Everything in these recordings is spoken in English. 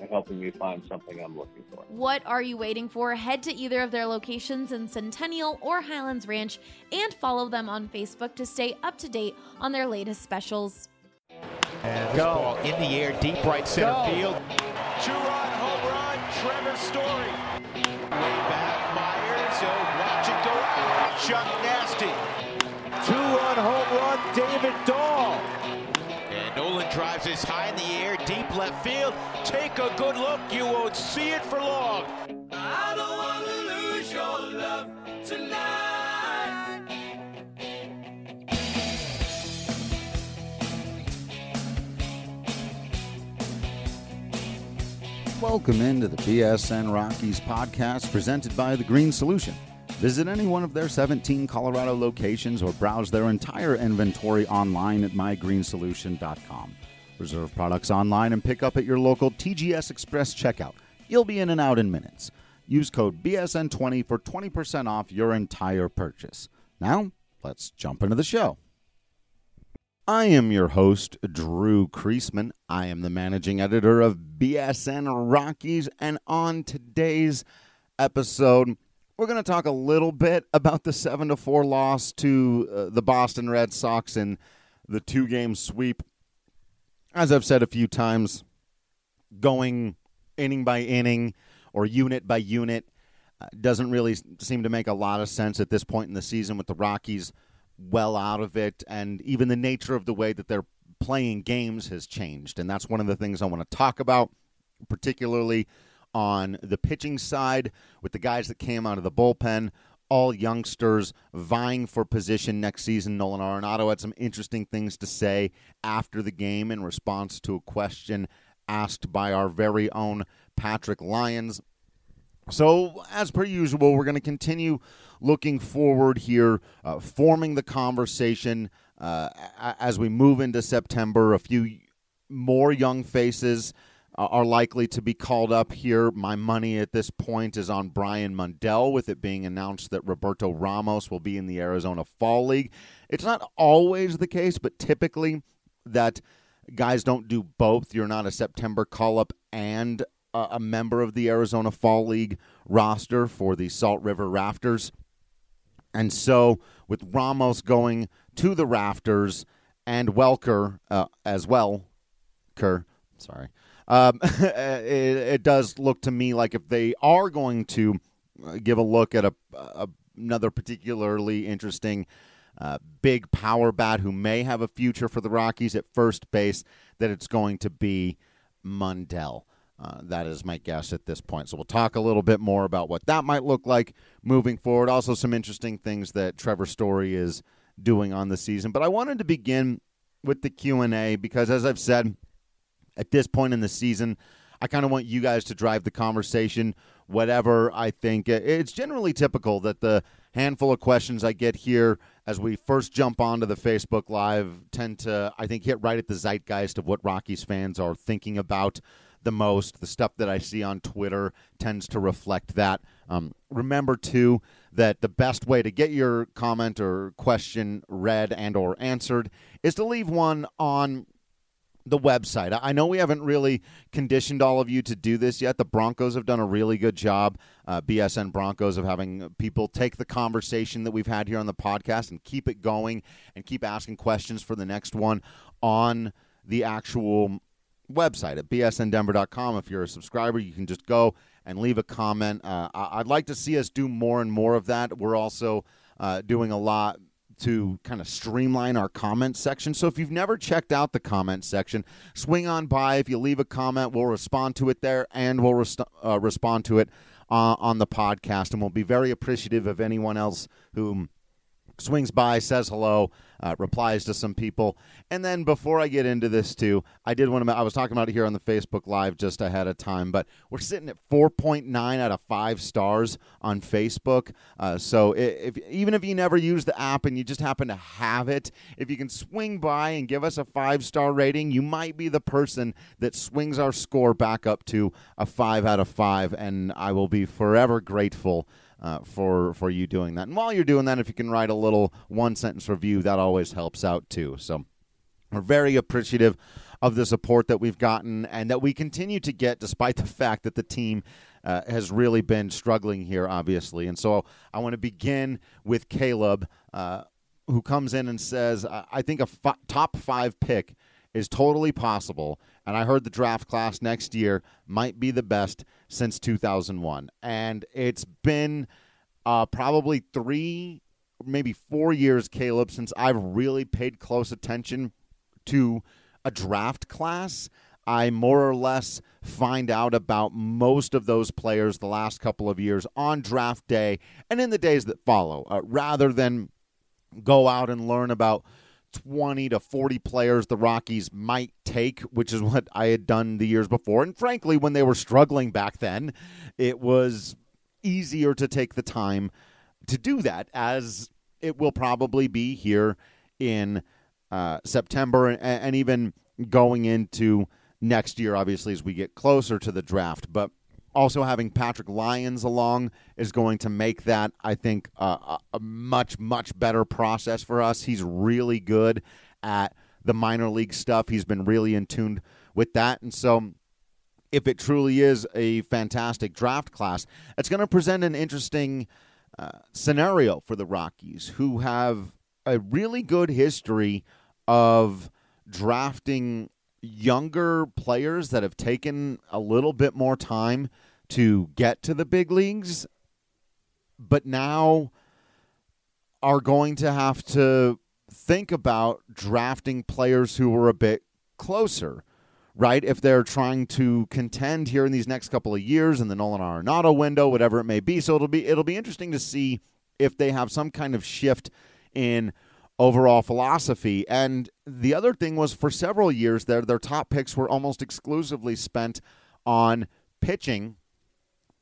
ha- helping me find something I'm looking for. What are you waiting for? Head to either of their locations in Centennial or Highlands Ranch and follow them on Facebook to stay up to date on their latest specials. And this ball in the air, deep right center Go. field. Two-run home run, Trevor Story. Way back, Myers. So watch it go out. Chuck Nolan drives this high in the air, deep left field. Take a good look, you won't see it for long. I don't want to lose your love tonight. Welcome into the BSN Rockies podcast presented by The Green Solution. Visit any one of their 17 Colorado locations or browse their entire inventory online at mygreensolution.com. Reserve products online and pick up at your local TGS Express checkout. You'll be in and out in minutes. Use code BSN20 for 20% off your entire purchase. Now, let's jump into the show. I am your host, Drew Creasman. I am the managing editor of BSN Rockies, and on today's episode, we're going to talk a little bit about the 7 to 4 loss to uh, the Boston Red Sox in the two game sweep. As I've said a few times, going inning by inning or unit by unit uh, doesn't really seem to make a lot of sense at this point in the season with the Rockies well out of it and even the nature of the way that they're playing games has changed and that's one of the things I want to talk about particularly on the pitching side with the guys that came out of the bullpen. All youngsters vying for position next season. Nolan Arenado had some interesting things to say after the game in response to a question asked by our very own Patrick Lyons. So, as per usual, we're going to continue looking forward here, uh, forming the conversation uh, as we move into September. A few more young faces are likely to be called up here. My money at this point is on Brian Mundell, with it being announced that Roberto Ramos will be in the Arizona Fall League. It's not always the case, but typically that guys don't do both. You're not a September call up and a, a member of the Arizona Fall League roster for the Salt River Rafters. And so, with Ramos going to the Rafters and Welker uh, as well, Kerr, sorry, um, it, it, does look to me like if they are going to uh, give a look at a, a another particularly interesting uh, big power bat who may have a future for the Rockies at first base, that it's going to be Mundell. Uh, that is my guess at this point. So we'll talk a little bit more about what that might look like moving forward. Also, some interesting things that Trevor Story is doing on the season. But I wanted to begin with the Q and A because, as I've said, at this point in the season. I kind of want you guys to drive the conversation, whatever I think. It's generally typical that the handful of questions I get here as we first jump onto the Facebook Live tend to, I think, hit right at the zeitgeist of what Rockies fans are thinking about the most. The stuff that I see on Twitter tends to reflect that. Um, remember too that the best way to get your comment or question read and or answered is to leave one on the website. I know we haven't really conditioned all of you to do this yet. The Broncos have done a really good job, uh, BSN Broncos, of having people take the conversation that we've had here on the podcast and keep it going and keep asking questions for the next one on the actual website at bsndenver.com. If you're a subscriber, you can just go and leave a comment. Uh, I'd like to see us do more and more of that. We're also uh, doing a lot to kind of streamline our comment section. So if you've never checked out the comment section, swing on by. If you leave a comment, we'll respond to it there and we'll uh, respond to it uh, on the podcast. And we'll be very appreciative of anyone else who swings by, says hello, uh, replies to some people. And then before I get into this too, I did want to. I was talking about it here on the Facebook Live just ahead of time, but we're sitting at 4.9 out of five stars on Facebook. Uh, so if, if even if you never use the app and you just happen to have it, if you can swing by and give us a five star rating, you might be the person that swings our score back up to a five out of five, and I will be forever grateful uh, for for you doing that. And while you're doing that, if you can write a little one sentence review, that always helps out too. So we're very appreciative of the support that we've gotten and that we continue to get, despite the fact that the team. Uh, has really been struggling here, obviously. And so I want to begin with Caleb, uh, who comes in and says, I think a f- top five pick is totally possible. And I heard the draft class next year might be the best since 2001. And it's been uh, probably three, maybe four years, Caleb, since I've really paid close attention to a draft class. I more or less find out about most of those players the last couple of years on draft day and in the days that follow, uh, rather than go out and learn about 20 to 40 players the Rockies might take, which is what I had done the years before. And frankly, when they were struggling back then, it was easier to take the time to do that, as it will probably be here in uh, September and, and even going into next year, obviously, as we get closer to the draft. But also having Patrick Lyons along is going to make that, I think, uh, a much, much better process for us. He's really good at the minor league stuff. He's been really in tune with that. And so if it truly is a fantastic draft class, it's going to present an interesting uh, scenario for the Rockies, who have a really good history of drafting younger players that have taken a little bit more time to get to the big leagues, but now are going to have to think about drafting players who are a bit closer, right? If they're trying to contend here in these next couple of years in the Nolan Arenado window, whatever it may be. So it'll be it'll be interesting to see if they have some kind of shift in overall philosophy. And the other thing was for several years there, their top picks were almost exclusively spent on pitching.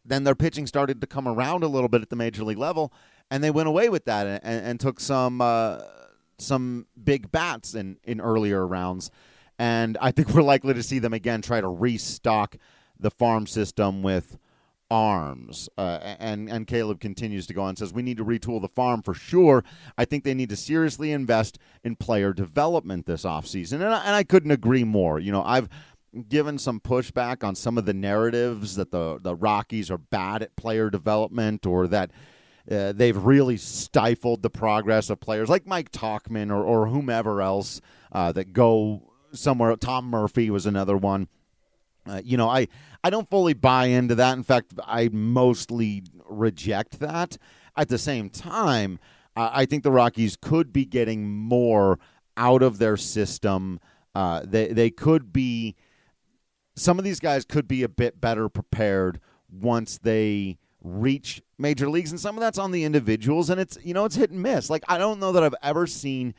Then their pitching started to come around a little bit at the major league level, and they went away with that and, and took some uh, some big bats in, in earlier rounds. And I think we're likely to see them again try to restock the farm system with arms. Uh, and and Caleb continues to go on and says we need to retool the farm for sure. I think they need to seriously invest in player development this offseason. And I, and I couldn't agree more. You know, I've given some pushback on some of the narratives that the the Rockies are bad at player development or that uh, they've really stifled the progress of players like Mike Tauchman or, or whomever else uh, that go somewhere. Tom Murphy was another one. Uh, you know, I, I don't fully buy into that. In fact, I mostly reject that. At the same time, I think the Rockies could be getting more out of their system. Uh, they they could be. Some of these guys could be a bit better prepared once they reach major leagues, and some of that's on the individuals, and it's you know it's hit and miss. Like I don't know that I've ever seen,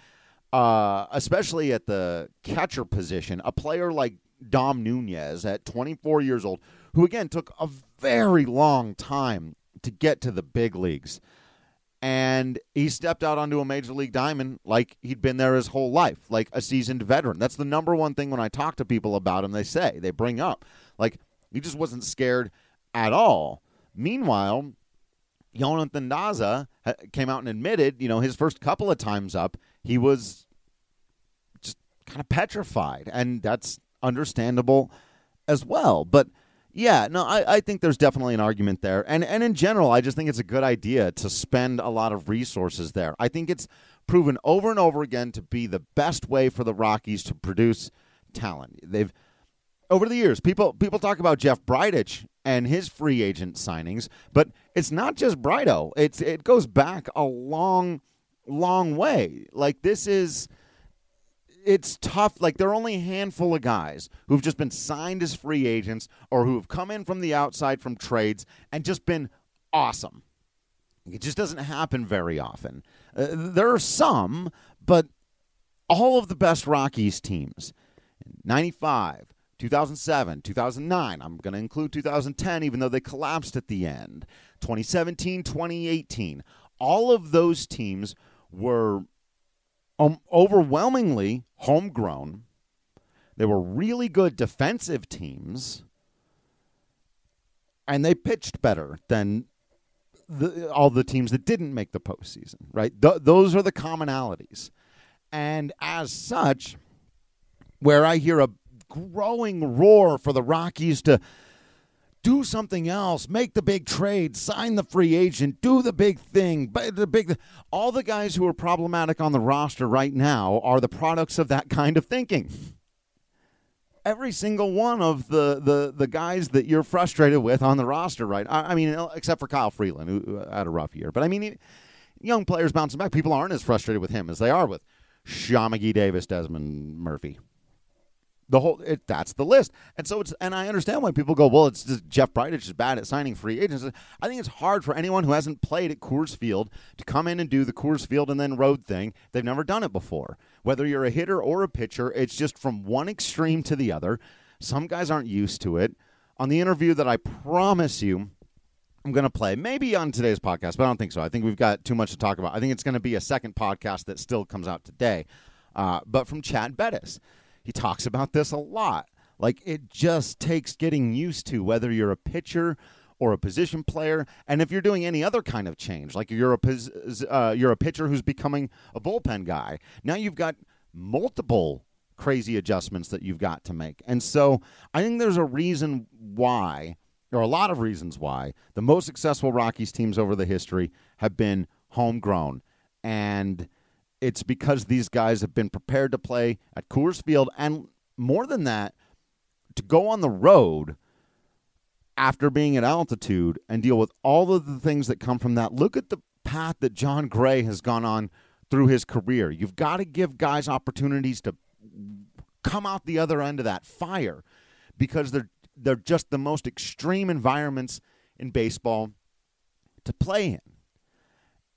uh, especially at the catcher position, a player like Dom Nunez at 24 years old, who again took a very long time to get to the big leagues. And he stepped out onto a major league diamond like he'd been there his whole life, like a seasoned veteran. That's the number one thing when I talk to people about him, they say, they bring up. Like, he just wasn't scared at all. Meanwhile, Yonathan Daza came out and admitted, you know, his first couple of times up, he was just kind of petrified. And that's understandable as well. But yeah, no, I, I think there's definitely an argument there. And and in general, I just think it's a good idea to spend a lot of resources there. I think it's proven over and over again to be the best way for the Rockies to produce talent. They've over the years, people people talk about Jeff Bridich and his free agent signings, but it's not just Brido. It's it goes back a long, long way. Like this is it's tough. Like there are only a handful of guys who've just been signed as free agents or who have come in from the outside from trades and just been awesome. It just doesn't happen very often. Uh, there are some, but all of the best Rockies teams, 95, 2007, 2009. I'm going to include 2010, even though they collapsed at the end. 2017, 2018. All of those teams were um, overwhelmingly homegrown. They were really good defensive teams, and they pitched better than the, all the teams that didn't make the postseason. Right? Th- those are the commonalities, and as such, where I hear a growing roar for the Rockies to do something else, make the big trade, sign the free agent, do the big thing. But the big all the guys who are problematic on the roster right now are the products of that kind of thinking. Every single one of the, the, the guys that you're frustrated with on the roster, right? I, I mean, except for Kyle Freeland, who had a rough year. But I mean, young players bouncing back. People aren't as frustrated with him as they are with McGee Davis, Desmond Murphy, the whole it, that's the list and so it's and i understand why people go well it's just jeff bridich is bad at signing free agents i think it's hard for anyone who hasn't played at coors field to come in and do the coors field and then road thing they've never done it before whether you're a hitter or a pitcher it's just from one extreme to the other some guys aren't used to it on the interview that i promise you I'm going to play maybe on today's podcast, but I don't think so. I think we've got too much to talk about. I think it's going to be a second podcast that still comes out today, uh, but from Chad Bettis. He talks about this a lot. Like it just takes getting used to whether you're a pitcher or a position player, and if you're doing any other kind of change, like you're a uh, you're a pitcher who's becoming a bullpen guy. Now you've got multiple crazy adjustments that you've got to make, and so I think there's a reason why, or a lot of reasons why, the most successful Rockies teams over the history have been homegrown, and it's because these guys have been prepared to play at Coors Field and more than that, to go on the road after being at altitude and deal with all of the things that come from that. Look at the path that Jon Gray has gone on through his career. You've got to give guys opportunities to come out the other end of that fire because they're they're just the most extreme environments in baseball to play in.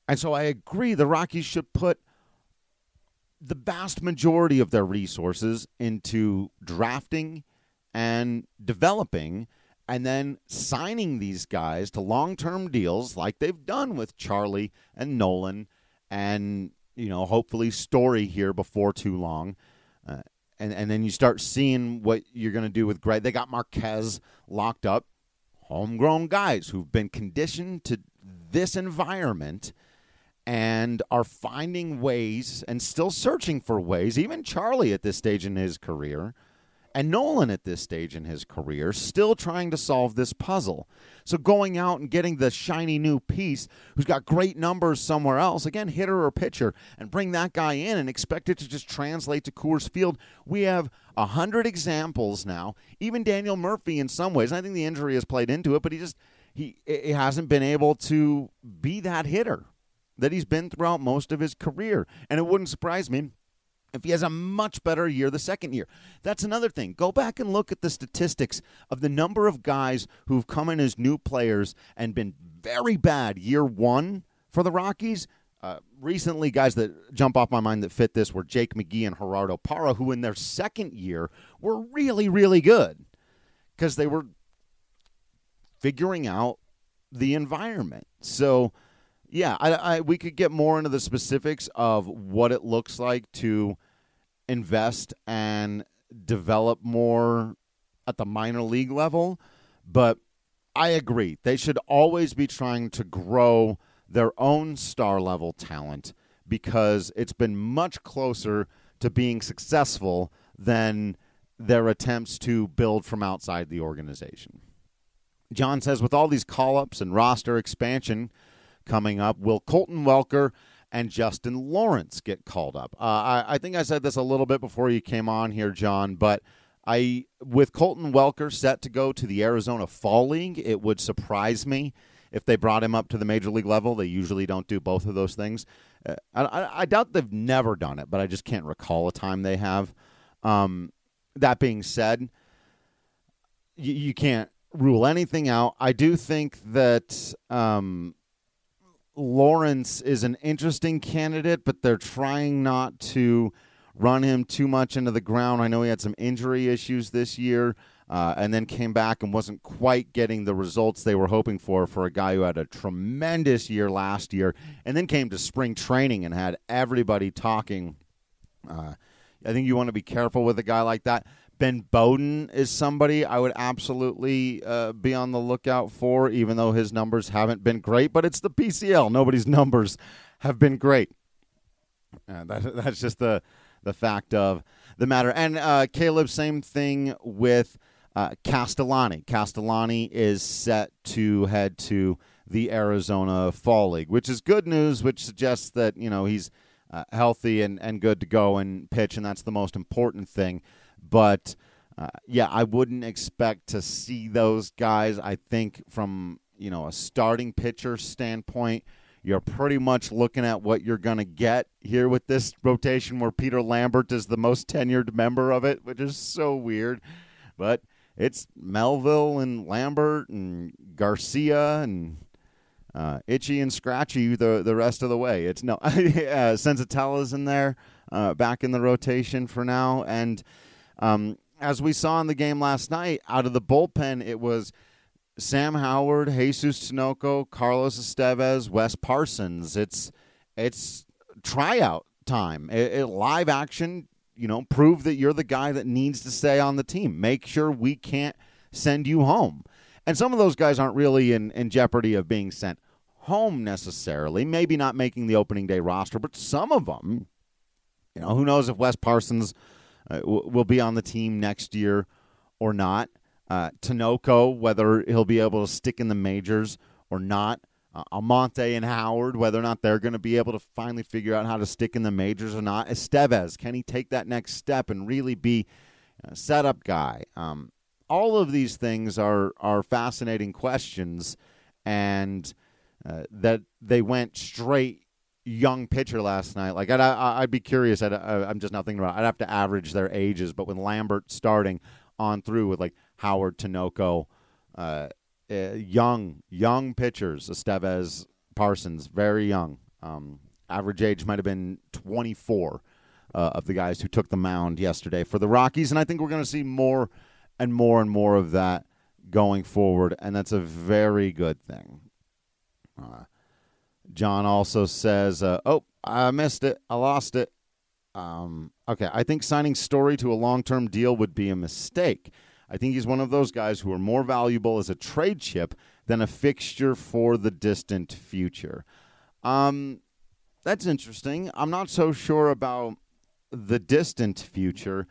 And so I agree the Rockies should put the vast majority of their resources into drafting and developing and then signing these guys to long-term deals like they've done with Charlie and Nolan and you know hopefully Story here before too long. Uh, and and then you start seeing what you're going to do with Gray they got Marquez locked up. Homegrown guys who've been conditioned to this environment and are finding ways and still searching for ways, even Charlie at this stage in his career, and Nolan at this stage in his career, still trying to solve this puzzle. So going out and getting the shiny new piece who's got great numbers somewhere else, again, hitter or pitcher, and bring that guy in and expect it to just translate to Coors Field. We have a hundred examples now. Even Daniel Murphy in some ways, I think the injury has played into it, but he just he, he hasn't been able to be that hitter that he's been throughout most of his career. And it wouldn't surprise me if he has a much better year the second year. That's another thing. Go back and look at the statistics of the number of guys who've come in as new players and been very bad year one for the Rockies. Uh, recently, guys that jump off my mind that fit this were Jake McGee and Gerardo Parra, who in their second year were really, really good because they were figuring out the environment. So, yeah, I, I, we could get more into the specifics of what it looks like to invest and develop more at the minor league level, but I agree. They should always be trying to grow their own star level talent because it's been much closer to being successful than their attempts to build from outside the organization. John says, with all these call ups and roster expansion coming up, will Colton Welker and Justin Lawrence get called up? Uh, I, I think I said this a little bit before you came on here, John, but I with Colton Welker set to go to the Arizona Fall League, it would surprise me if they brought him up to the major league level. They usually don't do both of those things. Uh, I, I, doubt they've never done it, but I just can't recall a time they have. Um, that being said, you, you can't rule anything out. I do think that um, Lawrence is an interesting candidate, but they're trying not to run him too much into the ground. I know he had some injury issues this year. Uh, and then came back and wasn't quite getting the results they were hoping for for a guy who had a tremendous year last year, and then came to spring training and had everybody talking. Uh, I think you want to be careful with a guy like that. Ben Bowden is somebody I would absolutely uh, be on the lookout for, even though his numbers haven't been great. But it's the PCL; nobody's numbers have been great. Uh, that, that's just the the fact of the matter. And uh, Caleb, same thing with uh, Castellani. Castellani is set to head to the Arizona Fall League, which is good news, which suggests that you know he's uh, healthy and, and good to go and pitch, and that's the most important thing. But uh, yeah, I wouldn't expect to see those guys. I think from you know a starting pitcher standpoint, you're pretty much looking at what you're going to get here with this rotation, where Peter Lambert is the most tenured member of it, which is so weird. But it's Melville and Lambert and Garcia and uh, Itchy and Scratchy the the rest of the way. It's no uh, Senzatela's in there, uh, back in the rotation for now, and um, as we saw in the game last night, out of the bullpen, it was Sam Howard, Jesus Tinoco, Carlos Estevez, Wes Parsons. It's it's tryout time, it, it, live action. You know, prove that you're the guy that needs to stay on the team. Make sure we can't send you home. And some of those guys aren't really in, in jeopardy of being sent home necessarily. Maybe not making the opening day roster, but some of them, you know, who knows if Wes Parsons will be on the team next year or not. Uh, Tinoco, whether he'll be able to stick in the majors or not. Uh, Almonte and Howard, whether or not they're going to be able to finally figure out how to stick in the majors or not. Estevez, can he take that next step and really be a setup guy? Um, all of these things are are fascinating questions, and uh, that they went straight young pitcher last night. Like I'd, I'd be curious. i am just not thinking about. It. I'd have to average their ages, but with Lambert starting on through with like Howard Tinoco, uh, uh, young young pitchers, Estevez, Parsons, very young. Um, average age might have been 24 uh, of the guys who took the mound yesterday for the Rockies, and I think we're going to see more and more and more of that going forward, and that's a very good thing. Uh, John also says, uh, "Oh, I missed it. I lost it." Um, okay, I think signing Story to a long-term deal would be a mistake. I think he's one of those guys who are more valuable as a trade chip than a fixture for the distant future. Um, that's interesting. I'm not so sure about the distant future.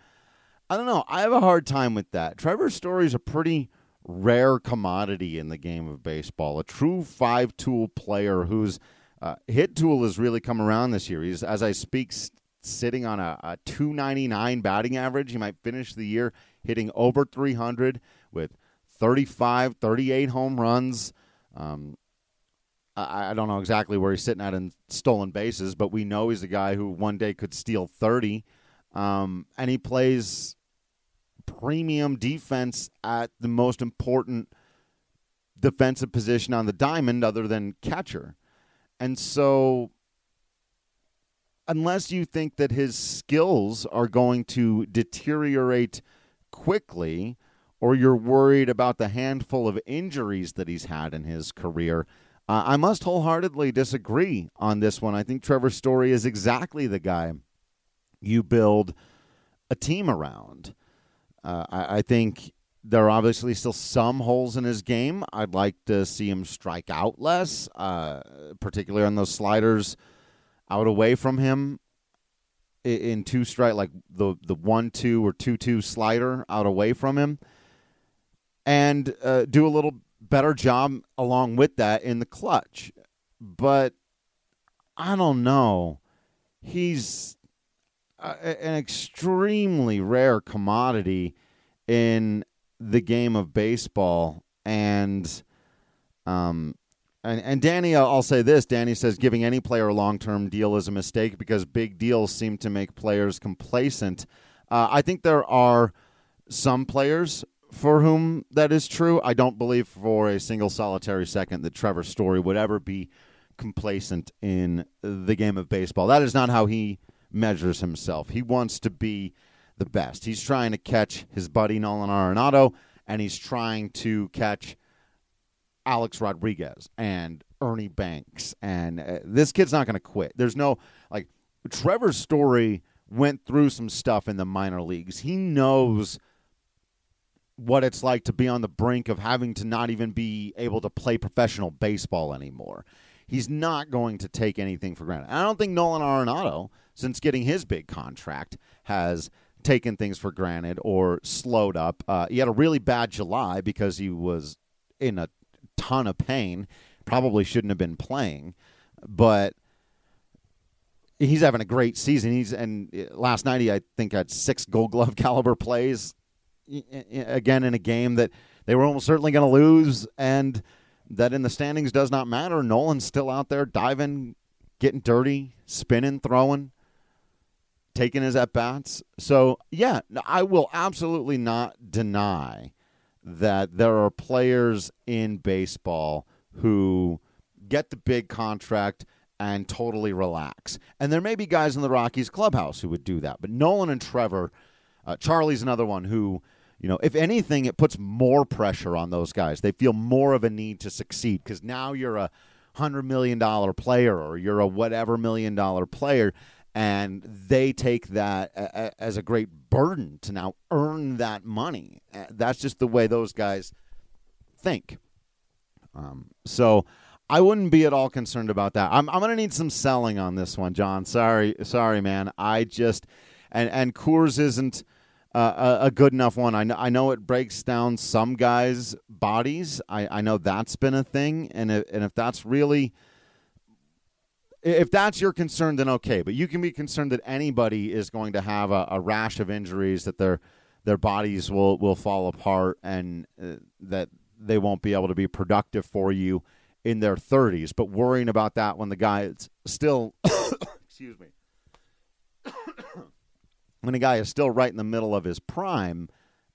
I don't know. I have a hard time with that. Trevor Story is a pretty rare commodity in the game of baseball. A true five tool player whose uh, hit tool has really come around this year. He's, as I speak, sitting on a, a 299 batting average. He might finish the year hitting over 300 with 35, 38 home runs. Um, I, I don't know exactly where he's sitting at in stolen bases, but we know he's a guy who one day could steal 30. Um, and he plays premium defense at the most important defensive position on the diamond other than catcher. And so unless you think that his skills are going to deteriorate quickly or you're worried about the handful of injuries that he's had in his career, uh, I must wholeheartedly disagree on this one. I think Trevor Story is exactly the guy you build a team around. Uh, I, I, think there are obviously still some holes in his game. I'd like to see him strike out less, uh, particularly on those sliders out away from him. in two strike, like the the one two or two two slider out away from him, and uh, do a little better job along with that in the clutch. But I don't know. He's an extremely rare commodity in the game of baseball, and um, and, and Danny, I'll say this. Danny says giving any player a long term deal is a mistake because big deals seem to make players complacent. Uh, I think there are some players for whom that is true. I don't believe for a single solitary second that Trevor Story would ever be complacent in the game of baseball. That is not how he measures himself. He wants to be the best. He's trying to catch his buddy Nolan Arenado, and he's trying to catch Alex Rodriguez and Ernie Banks, and uh, this kid's not going to quit. There's no like Trevor's story went through some stuff in the minor leagues. He knows what it's like to be on the brink of having to not even be able to play professional baseball anymore. He's not going to take anything for granted. I don't think Nolan Arenado, since getting his big contract, has taken things for granted or slowed up. Uh, he had a really bad July because he was in a ton of pain. Probably shouldn't have been playing, but he's having a great season. He's and last night he I think had six Gold Glove caliber plays again in a game that they were almost certainly going to lose, and that in the standings does not matter. Nolan's still out there diving, getting dirty, spinning, throwing, taking his at bats. So yeah, I will absolutely not deny that there are players in baseball who get the big contract and totally relax. And there may be guys in the Rockies clubhouse who would do that. But Nolan and Trevor, uh, Charlie's another one who, you know, if anything, it puts more pressure on those guys. They feel more of a need to succeed because now you're a $100 million player or you're a whatever million dollar player and they take that as a great burden to now earn that money. Uh, that's just the way those guys think. Um, so I wouldn't be at all concerned about that. I'm, I'm going to need some selling on this one, John. Sorry, sorry, man. I just and and Coors isn't uh, a, good enough one. I know, I know it breaks down some guys' bodies. I, I know that's been a thing, and if, and if that's really if that's your concern, then okay. But you can be concerned that anybody is going to have a, a rash of injuries, that their their bodies will will fall apart, and uh, that they won't be able to be productive for you in their 30s. But worrying about that when the guy is still, excuse me, when a guy is still right in the middle of his prime,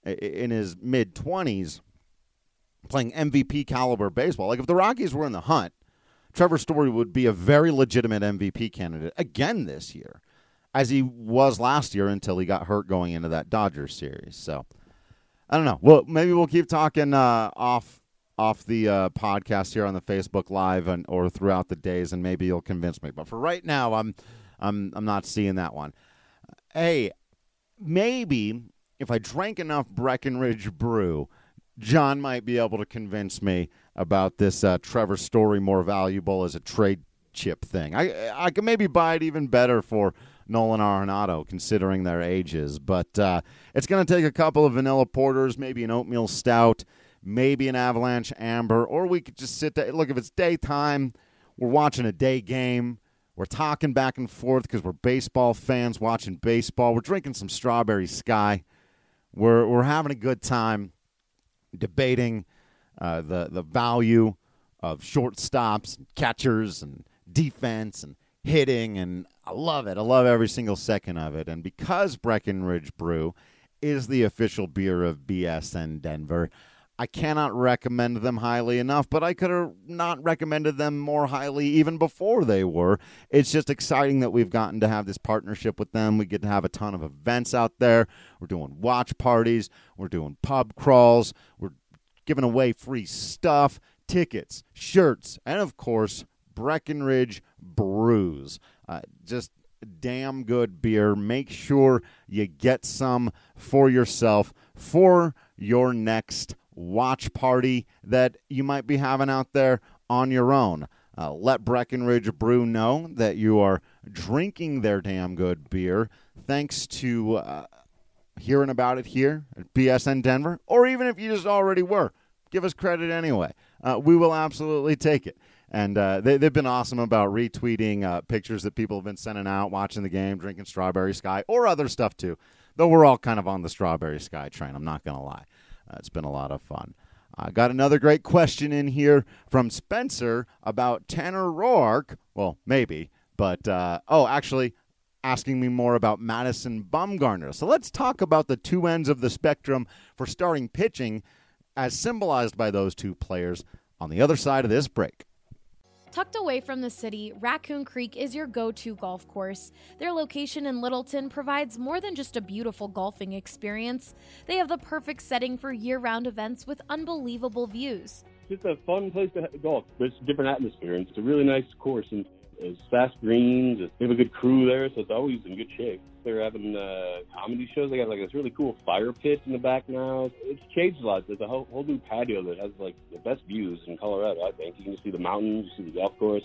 in his mid 20s, playing MVP caliber baseball. Like if the Rockies were in the hunt Trevor Story would be a very legitimate MVP candidate again this year, as he was last year until he got hurt going into that Dodgers series. So I don't know. Well, maybe we'll keep talking uh, off off the uh, podcast here on the Facebook Live and or throughout the days, and maybe you'll convince me. But for right now, I'm I'm I'm not seeing that one. Hey, maybe if I drank enough Breckenridge Brew, John might be able to convince me about this uh, Trevor Story more valuable as a trade chip thing. I I could maybe buy it even better for Nolan Arenado, considering their ages. But uh, it's going to take a couple of vanilla porters, maybe an oatmeal stout, maybe an avalanche amber, or we could just sit there. Look, if it's daytime, we're watching a day game. We're talking back and forth because we're baseball fans watching baseball. We're drinking some strawberry sky. We're we're having a good time debating uh, the the value of shortstops, and catchers, and defense, and hitting, and I love it. I love every single second of it. And because Breckenridge Brew is the official beer of BSN Denver, I cannot recommend them highly enough, but I could have not recommended them more highly even before they were. It's just exciting that we've gotten to have this partnership with them. We get to have a ton of events out there. We're doing watch parties, we're doing pub crawls, we're giving away free stuff, tickets, shirts, and of course, Breckenridge Brews. Uh, just damn good beer. Make sure you get some for yourself for your next watch party that you might be having out there on your own. Uh, let Breckenridge Brew know that you are drinking their damn good beer thanks to uh, hearing about it here at BSN Denver, or even if you just already were, give us credit anyway. Uh, we will absolutely take it. And uh, they, have been awesome about retweeting uh, pictures that people have been sending out, watching the game, drinking Strawberry Sky, or other stuff too. Though we're all kind of on the Strawberry Sky train, I'm not going to lie. It's been a lot of fun. I got another great question in here from Spencer about Tanner Roark. Well, maybe, but uh, oh, actually, asking me more about Madison Bumgarner. So let's talk about the two ends of the spectrum for starting pitching, as symbolized by those two players on the other side of this break. Tucked away from the city, Raccoon Creek is your go to golf course. Their location in Littleton provides more than just a beautiful golfing experience, they have the perfect setting for year round events with unbelievable views. It's a fun place to golf. It's a different atmosphere, and it's a really nice course. And it's fast greens. They have a good crew there, so it's always in good shape. They're having uh, comedy shows. They got like this really cool fire pit in the back now. It's changed a lot. There's a whole, whole new patio that has like the best views in Colorado. I think you can see the mountains, you see the golf course.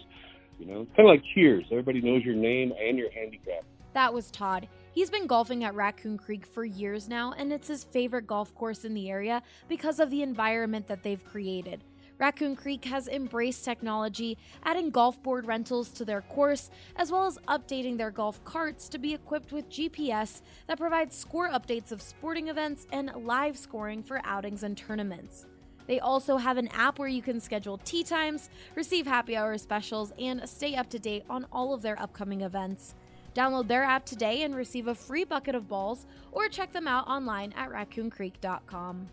You know, kind of like Cheers. Everybody knows your name and your handicap. That was Todd. He's been golfing at Raccoon Creek for years now, and it's his favorite golf course in the area because of the environment that they've created. Raccoon Creek has embraced technology, adding golf board rentals to their course, as well as updating their golf carts to be equipped with GPS that provides score updates of sporting events and live scoring for outings and tournaments. They also have an app where you can schedule tee times, receive happy hour specials, and stay up to date on all of their upcoming events. Download their app today and receive a free bucket of balls, or check them out online at raccooncreek.com.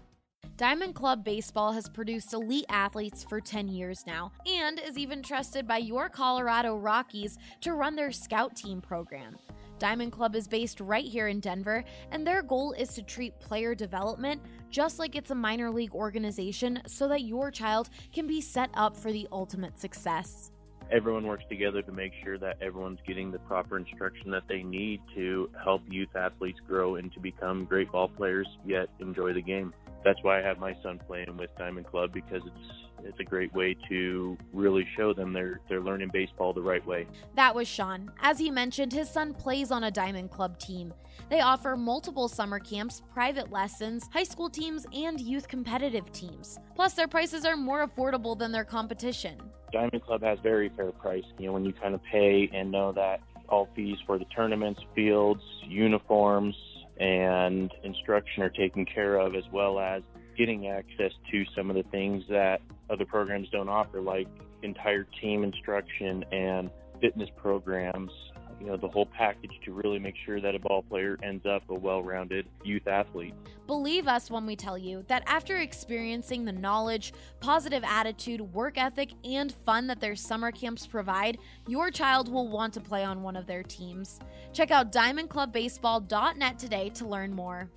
Diamond Club Baseball has produced elite athletes for 10 years now and is even trusted by your Colorado Rockies to run their scout team program. Diamond Club is based right here in Denver, and their goal is to treat player development just like it's a minor league organization so that your child can be set up for the ultimate success everyone works together to make sure that everyone's getting the proper instruction that they need to help youth athletes grow and to become great ball players yet enjoy the game that's why I have my son playing with Diamond Club because it's it's a great way to really show them they're they're learning baseball the right way. That was Sean. As he mentioned, his son plays on a Diamond Club team. They offer multiple summer camps, private lessons, high school teams, and youth competitive teams. Plus, their prices are more affordable than their competition. Diamond Club has very fair price. You know, when you kind of pay and know that all fees for the tournaments, fields, uniforms, and instruction are taken care of, as well as getting access to some of the things that other programs don't offer, like entire team instruction and fitness programs you know the whole package to really make sure that a ball player ends up a well-rounded youth athlete. Believe us when we tell you that after experiencing the knowledge, positive attitude, work ethic, and fun that their summer camps provide, your child will want to play on one of their teams. Check out diamondclubbaseball.net today to learn more.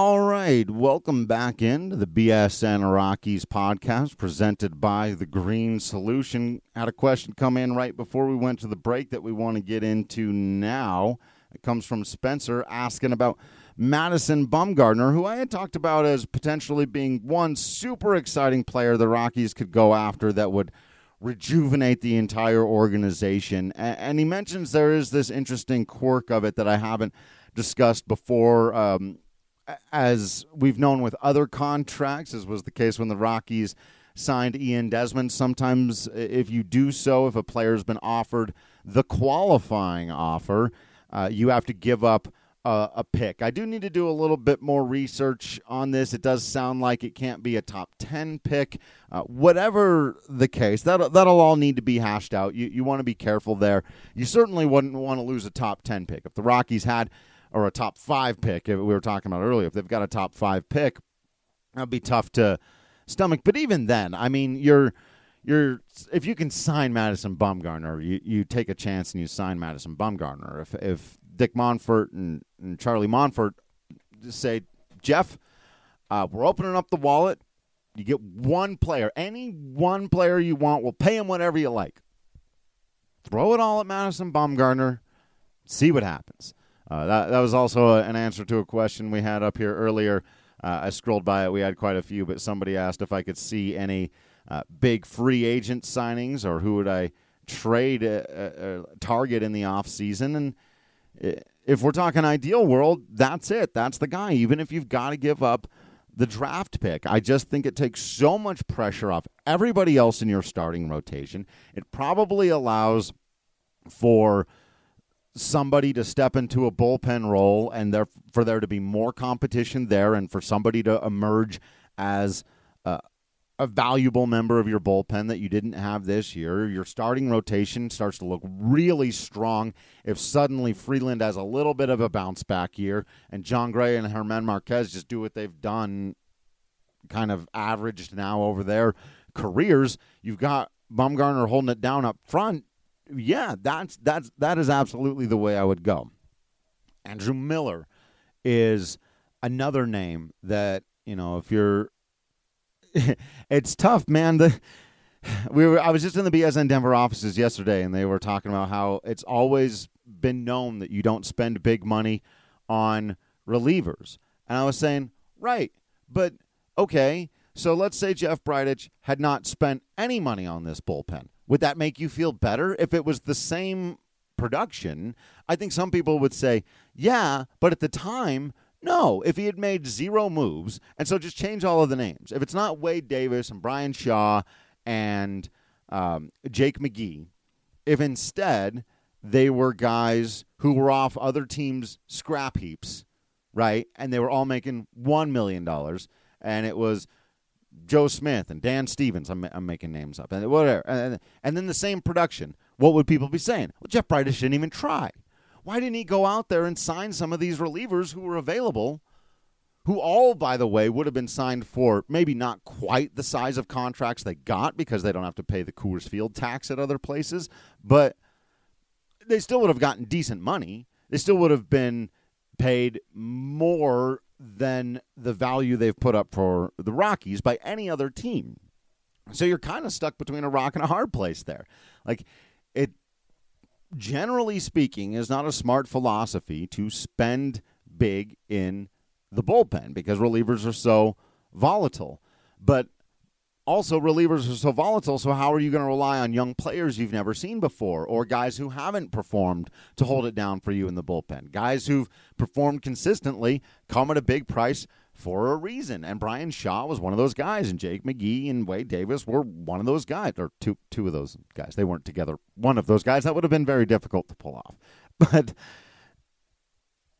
All right, welcome back into the BSN Rockies podcast presented by The Green Solution. Had a question come in right before we went to the break that we want to get into now. It comes from Spencer asking about Madison Bumgarner, who I had talked about as potentially being one super exciting player the Rockies could go after that would rejuvenate the entire organization. And, he mentions there is this interesting quirk of it that I haven't discussed before. Um, as we've known with other contracts, as was the case when the Rockies signed Ian Desmond, sometimes if you do so, if a player's been offered the qualifying offer, uh, you have to give up a, a, pick. I do need to do a little bit more research on this. It does sound like it can't be a top 10 pick. Uh, whatever the case, that'll, that'll all need to be hashed out. You, you want to be careful there. You certainly wouldn't want to lose a top 10 pick. If the Rockies had or a top five pick. We were talking about earlier. If they've got a top five pick, that'd be tough to stomach. But even then, I mean, you're you're if you can sign Madison Bumgarner, you, you take a chance and you sign Madison Bumgarner. If if Dick Monfort and, and Charlie Monfort say, Jeff, uh, we're opening up the wallet. You get one player, any one player you want. We'll pay him whatever you like. Throw it all at Madison Bumgarner. See what happens. Uh, that that was also an answer to a question we had up here earlier. Uh, I scrolled by it. We had quite a few, but somebody asked if I could see any uh, big free agent signings or who would I trade a, a, a target in the offseason. And if we're talking ideal world, that's it. That's the guy, even if you've got to give up the draft pick. I just think it takes so much pressure off everybody else in your starting rotation. It probably allows for somebody to step into a bullpen role and there for there to be more competition there and for somebody to emerge as uh, a valuable member of your bullpen that you didn't have this year. Your starting rotation starts to look really strong if suddenly Freeland has a little bit of a bounce back year and Jon Gray and Germán Márquez just do what they've done kind of averaged now over their careers. You've got Bumgarner holding it down up front yeah, that's that's that is absolutely the way I would go. Andrew Miller is another name that you know if you're it's tough man. The we were I was just in the BSN Denver offices yesterday and they were talking about how it's always been known that you don't spend big money on relievers. And I was saying right but okay so let's say Jeff Bridich had not spent any money on this bullpen would that make you feel better if it was the same production? I think some people would say, yeah, but at the time, no. If he had made zero moves, and so just change all of the names. If it's not Wade Davis and Bryan Shaw and um, Jake McGee, if instead they were guys who were off other teams' scrap heaps, right? And they were all making $1 million. And it was Joe Smith and Dan Stevens. I'm, I'm making names up and whatever. And, and then the same production. What would people be saying? Well, Jeff Bridich didn't even try. Why didn't he go out there and sign some of these relievers who were available? Who all, by the way, would have been signed for maybe not quite the size of contracts they got because they don't have to pay the Coors Field tax at other places, but they still would have gotten decent money. They still would have been paid more than the value they've put up for the Rockies by any other team. So you're kind of stuck between a rock and a hard place there. Like it generally speaking is not a smart philosophy to spend big in the bullpen because relievers are so volatile. But also, relievers are so volatile, so how are you going to rely on young players you've never seen before or guys who haven't performed to hold it down for you in the bullpen? Guys who've performed consistently come at a big price for a reason. And Bryan Shaw was one of those guys, and Jake McGee and Wade Davis were one of those guys, or two two of those guys. They weren't together. One of those guys that would have been very difficult to pull off. But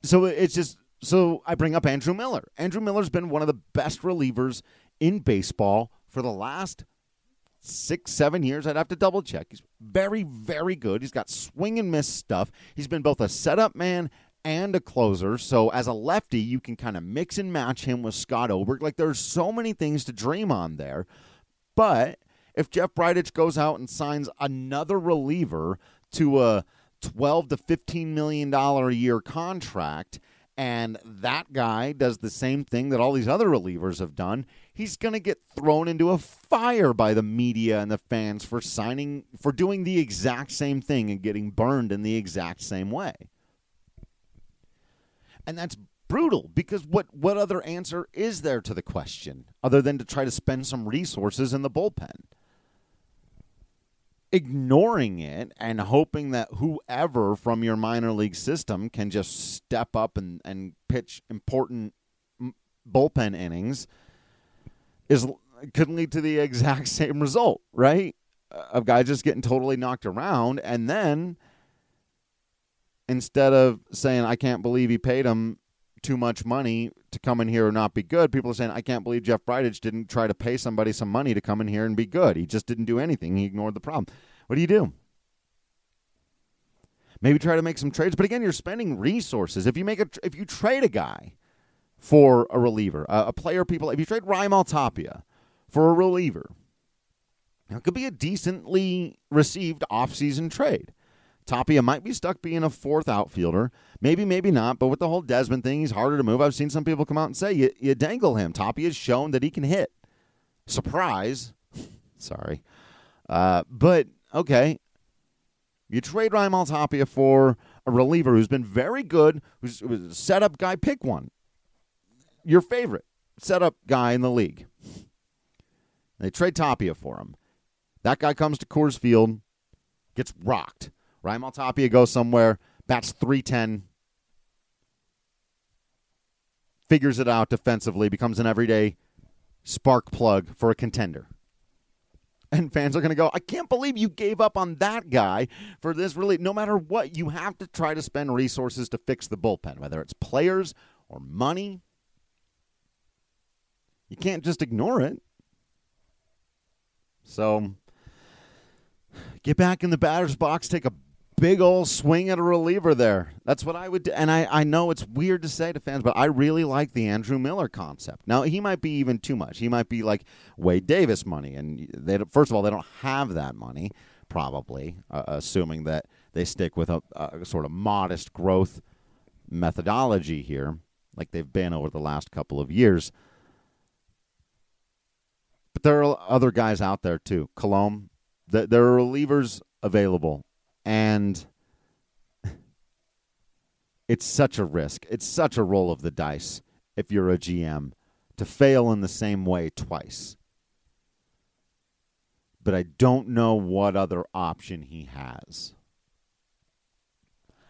so it's just so I bring up Andrew Miller. Andrew Miller's been one of the best relievers in baseball for the last six, seven years. I'd have to double check. He's very, very good. He's got swing and miss stuff. He's been both a setup man and a closer. So as a lefty, you can kind of mix and match him with Scott Oberg. Like there's so many things to dream on there. But if Jeff Bridich goes out and signs another reliever to a 12 to 15 million dollar a year contract and that guy does the same thing that all these other relievers have done, he's going to get thrown into a fire by the media and the fans for signing for doing the exact same thing and getting burned in the exact same way. And that's brutal because what what other answer is there to the question other than to try to spend some resources in the bullpen? ignoring it and hoping that whoever from your minor league system can just step up and, and pitch important bullpen innings is could lead to the exact same result, right? Of guys just getting totally knocked around, and then instead of saying I can't believe he paid him too much money to come in here and not be good, people are saying I can't believe Jeff Bridich didn't try to pay somebody some money to come in here and be good. He just didn't do anything. He ignored the problem. What do you do? Maybe try to make some trades, but again, you're spending resources. If you make a if you trade a guy for a reliever, a, a player people if you trade Raimel Tapia for a reliever, it could be a decently received offseason trade. Tapia might be stuck being a fourth outfielder. Maybe, maybe not. But with the whole Desmond thing, he's harder to move. I've seen some people come out and say you, you dangle him. Tapia's shown that he can hit. Surprise. Sorry. Uh, but okay, you trade Raimel Tapia for a reliever who's been very good, who's, who's a setup guy. Pick one. Your favorite setup guy in the league. They trade Tapia for him. That guy comes to Coors Field, gets rocked. Raimel Tapia goes somewhere, bats 310, figures it out defensively, becomes an everyday spark plug for a contender. And fans are going to go, I can't believe you gave up on that guy for this really. No matter what, you have to try to spend resources to fix the bullpen, whether it's players or money. You can't just ignore it. So get back in the batter's box, take a big old swing at a reliever there. That's what I would do. And I, I know it's weird to say to fans, but I really like the Andrew Miller concept. Now, he might be even too much. He might be like Wade Davis money. And they first of all, they don't have that money, probably, uh, assuming that they stick with a, a sort of modest growth methodology here, like they've been over the last couple of years. But there are other guys out there too. Colome, there are relievers available and it's such a risk. It's such a roll of the dice if you're a GM to fail in the same way twice. But I don't know what other option he has.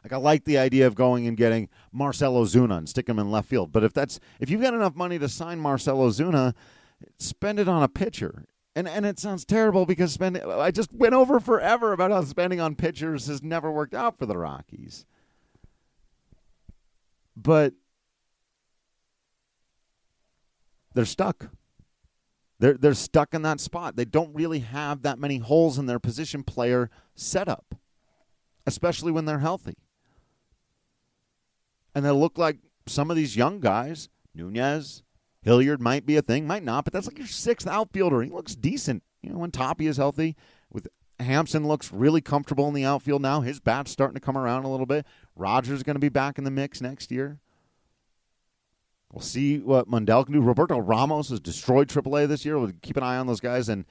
Like I like the idea of going and getting Marcell Ozuna and stick him in left field. But if that's if you've got enough money to sign Marcell Ozuna, spend it on a pitcher and and it sounds terrible because spending I just went over forever about how spending on pitchers has never worked out for the Rockies. But they're stuck. They're they're stuck in that spot. They don't really have that many holes in their position player setup, especially when they're healthy. And they look like some of these young guys, Nunez, Hilliard might be a thing, might not, but that's like your sixth outfielder. He looks decent. You know, when Tapia is healthy, with Hampson looks really comfortable in the outfield now. His bat's starting to come around a little bit. Rodgers is going to be back in the mix next year. We'll see what Mundell can do. Roberto Ramos has destroyed AAA this year. We'll keep an eye on those guys. And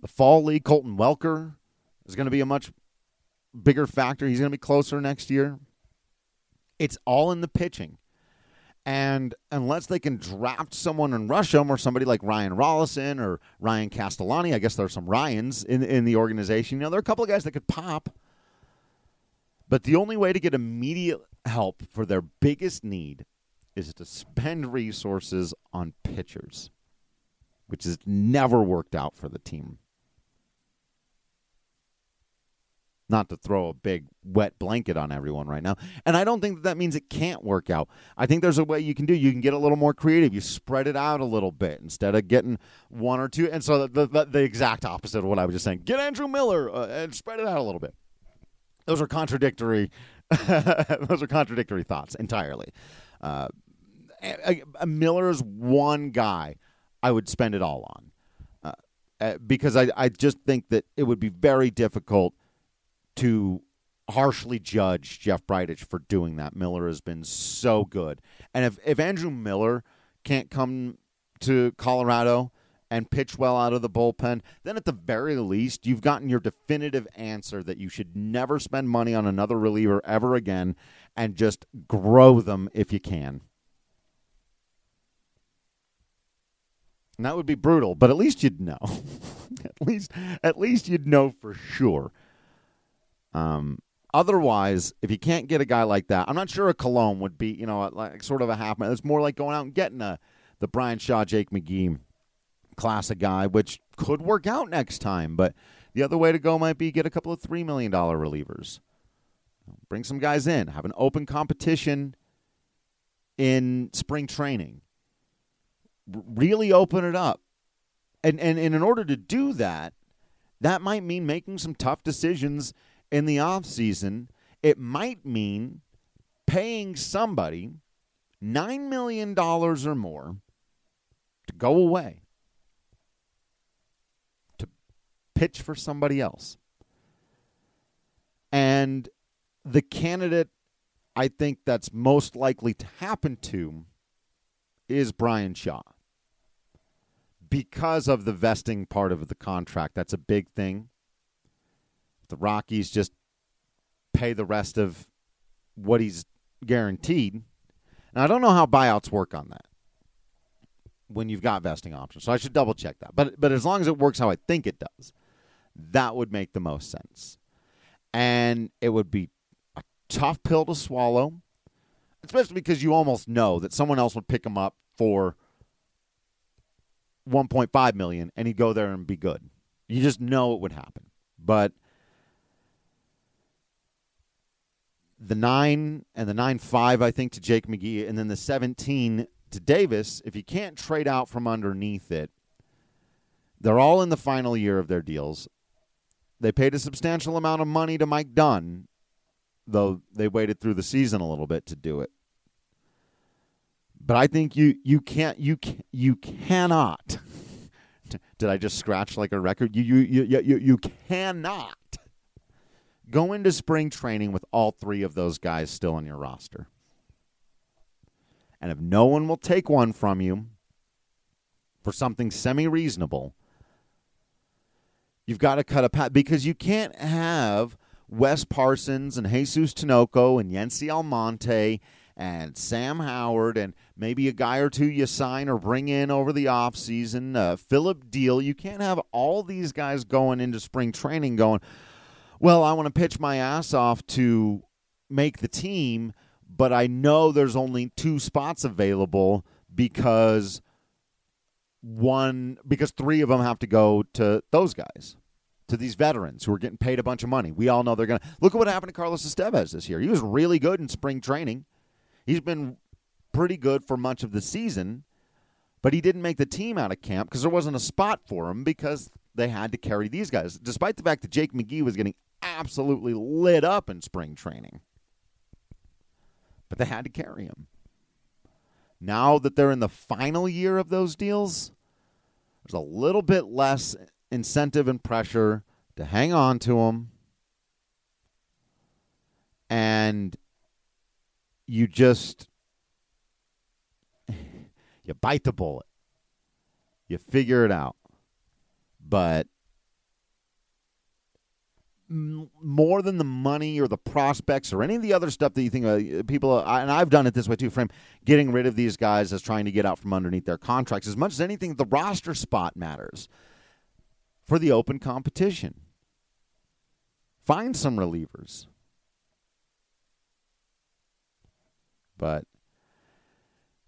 the fall league, Colton Welker is going to be a much bigger factor. He's going to be closer next year. It's all in the pitching. And unless they can draft someone and rush them, or somebody like Ryan Rollison or Ryan Castellani, I guess there are some Ryans in in the organization. You know, there are a couple of guys that could pop. But the only way to get immediate help for their biggest need is to spend resources on pitchers, which has never worked out for the team. Not to throw a big wet blanket on everyone right now. And I don't think that, that means it can't work out. I think there's a way you can do. You can get a little more creative. You spread it out a little bit instead of getting one or two. And so the the, the exact opposite of what I was just saying. Get Andrew Miller uh, and spread it out a little bit. Those are contradictory. those are contradictory thoughts entirely. Uh, a, a Miller is one guy I would spend it all on. Uh, uh because I, I just think that it would be very difficult – to harshly judge Jeff Bridich for doing that. Miller has been so good. And if, if Andrew Miller can't come to Colorado and pitch well out of the bullpen, then at the very least, you've gotten your definitive answer that you should never spend money on another reliever ever again and just grow them if you can. And that would be brutal, but at least you'd know. at least at least you'd know for sure. Um, otherwise, if you can't get a guy like that, I'm not sure a Colome would be, you know, like sort of a half man. It's more like going out and getting a the Bryan Shaw, Jake McGee class of guy, which could work out next time. But the other way to go might be get a couple of three million dollar relievers, bring some guys in, have an open competition in spring training, really open it up, and and, and in order to do that, that might mean making some tough decisions in the offseason, it might mean paying somebody $9 million or more to go away, to pitch for somebody else. And the candidate I think that's most likely to happen to is Bryan Shaw. Because of the vesting part of the contract, that's a big thing the Rockies just pay the rest of what he's guaranteed. Now, I don't know how buyouts work on that. when you've got vesting options. So I should double check that. But but as long as it works how I think it does, that would make the most sense. And it would be a tough pill to swallow, especially because you almost know that someone else would pick him up for 1.5 million and he'd go there and be good. You just know it would happen. But the 9 and the nine five, I think to Jake McGee and then the 17 to Davis, if you can't trade out from underneath it, they're all in the final year of their deals. They paid a substantial amount of money to Mike Dunn, though they waited through the season a little bit to do it. But I think you you can't you you cannot. Did I just scratch like a record? You you you you you cannot go into spring training with all three of those guys still on your roster. And if no one will take one from you for something semi reasonable, you've got to cut a path because you can't have Wes Parsons and Jesus Tinoco and Yency Almonte and Sam Howard and maybe a guy or two you sign or bring in over the offseason, uh, Phillip Diehl. You can't have all these guys going into spring training going, well, I want to pitch my ass off to make the team, but I know there's only two spots available because one because three of them have to go to those guys to these veterans who are getting paid a bunch of money. We all know they're going to look at what happened to Carlos Estevez this year. He was really good in spring training. He's been pretty good for much of the season, but he didn't make the team out of camp because there wasn't a spot for him because they had to carry these guys, despite the fact that Jake McGee was getting absolutely lit up in spring training. But they had to carry him. Now that they're in the final year of those deals, there's a little bit less incentive and pressure to hang on to them. And you just you bite the bullet. You figure it out. But more than the money or the prospects or any of the other stuff that you think uh, people and I've done it this way too frame getting rid of these guys as trying to get out from underneath their contracts. As much as anything the roster spot matters for the open competition. Find some relievers. But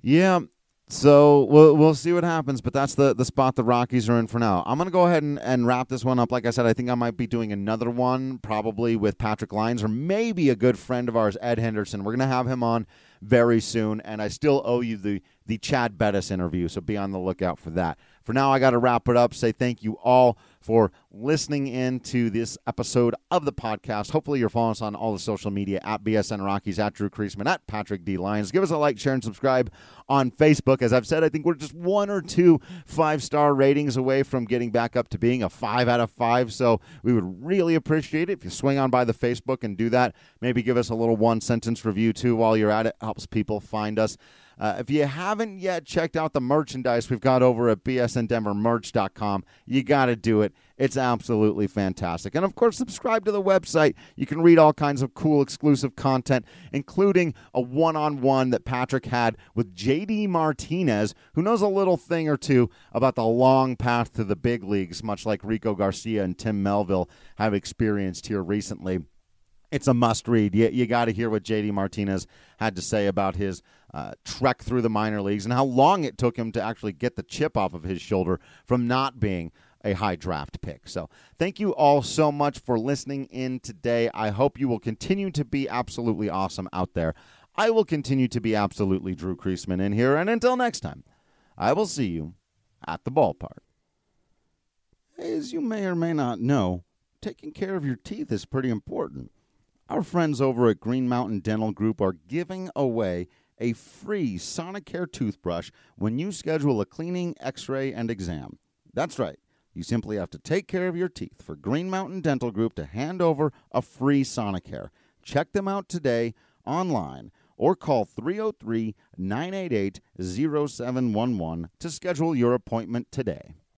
yeah so we'll we'll see what happens, but that's the, the spot the Rockies are in for now. I'm gonna go ahead and, and wrap this one up. Like I said, I think I might be doing another one, probably with Patrick Lyons or maybe a good friend of ours, Ed Henderson. We're gonna have him on very soon, and I still owe you the the Chad Bettis interview, so be on the lookout for that. For now, I got to wrap it up. Say thank you all for listening in to this episode of the podcast. Hopefully, you're following us on all the social media at BSN Rockies, at Drew Creasman, at Patrick D. Lyons. Give us a like, share, and subscribe on Facebook. As I've said, I think we're just one or two five star ratings away from getting back up to being a five out of five. So we would really appreciate it if you swing on by the Facebook and do that. Maybe give us a little one sentence review too while you're at it. Helps people find us. Uh, if you haven't yet checked out the merchandise we've got over at bsndenvermerch.com, you got to do it. It's absolutely fantastic. And of course, subscribe to the website. You can read all kinds of cool exclusive content, including a one on one that Patrick had with JD Martinez, who knows a little thing or two about the long path to the big leagues, much like Rico Garcia and Tim Melville have experienced here recently it's a must read. You, you got to hear what JD Martinez had to say about his uh, trek through the minor leagues and how long it took him to actually get the chip off of his shoulder from not being a high draft pick. So, thank you all so much for listening in today. I hope you will continue to be absolutely awesome out there. I will continue to be absolutely Drew Creasman in here. And until next time, I will see you at the ballpark. As you may or may not know, taking care of your teeth is pretty important. Our friends over at Green Mountain Dental Group are giving away a free Sonicare toothbrush when you schedule a cleaning, x ray, and exam. That's right. You simply have to take care of your teeth for Green Mountain Dental Group to hand over a free Sonicare. Check them out today online or call 303 988 0711 to schedule your appointment today.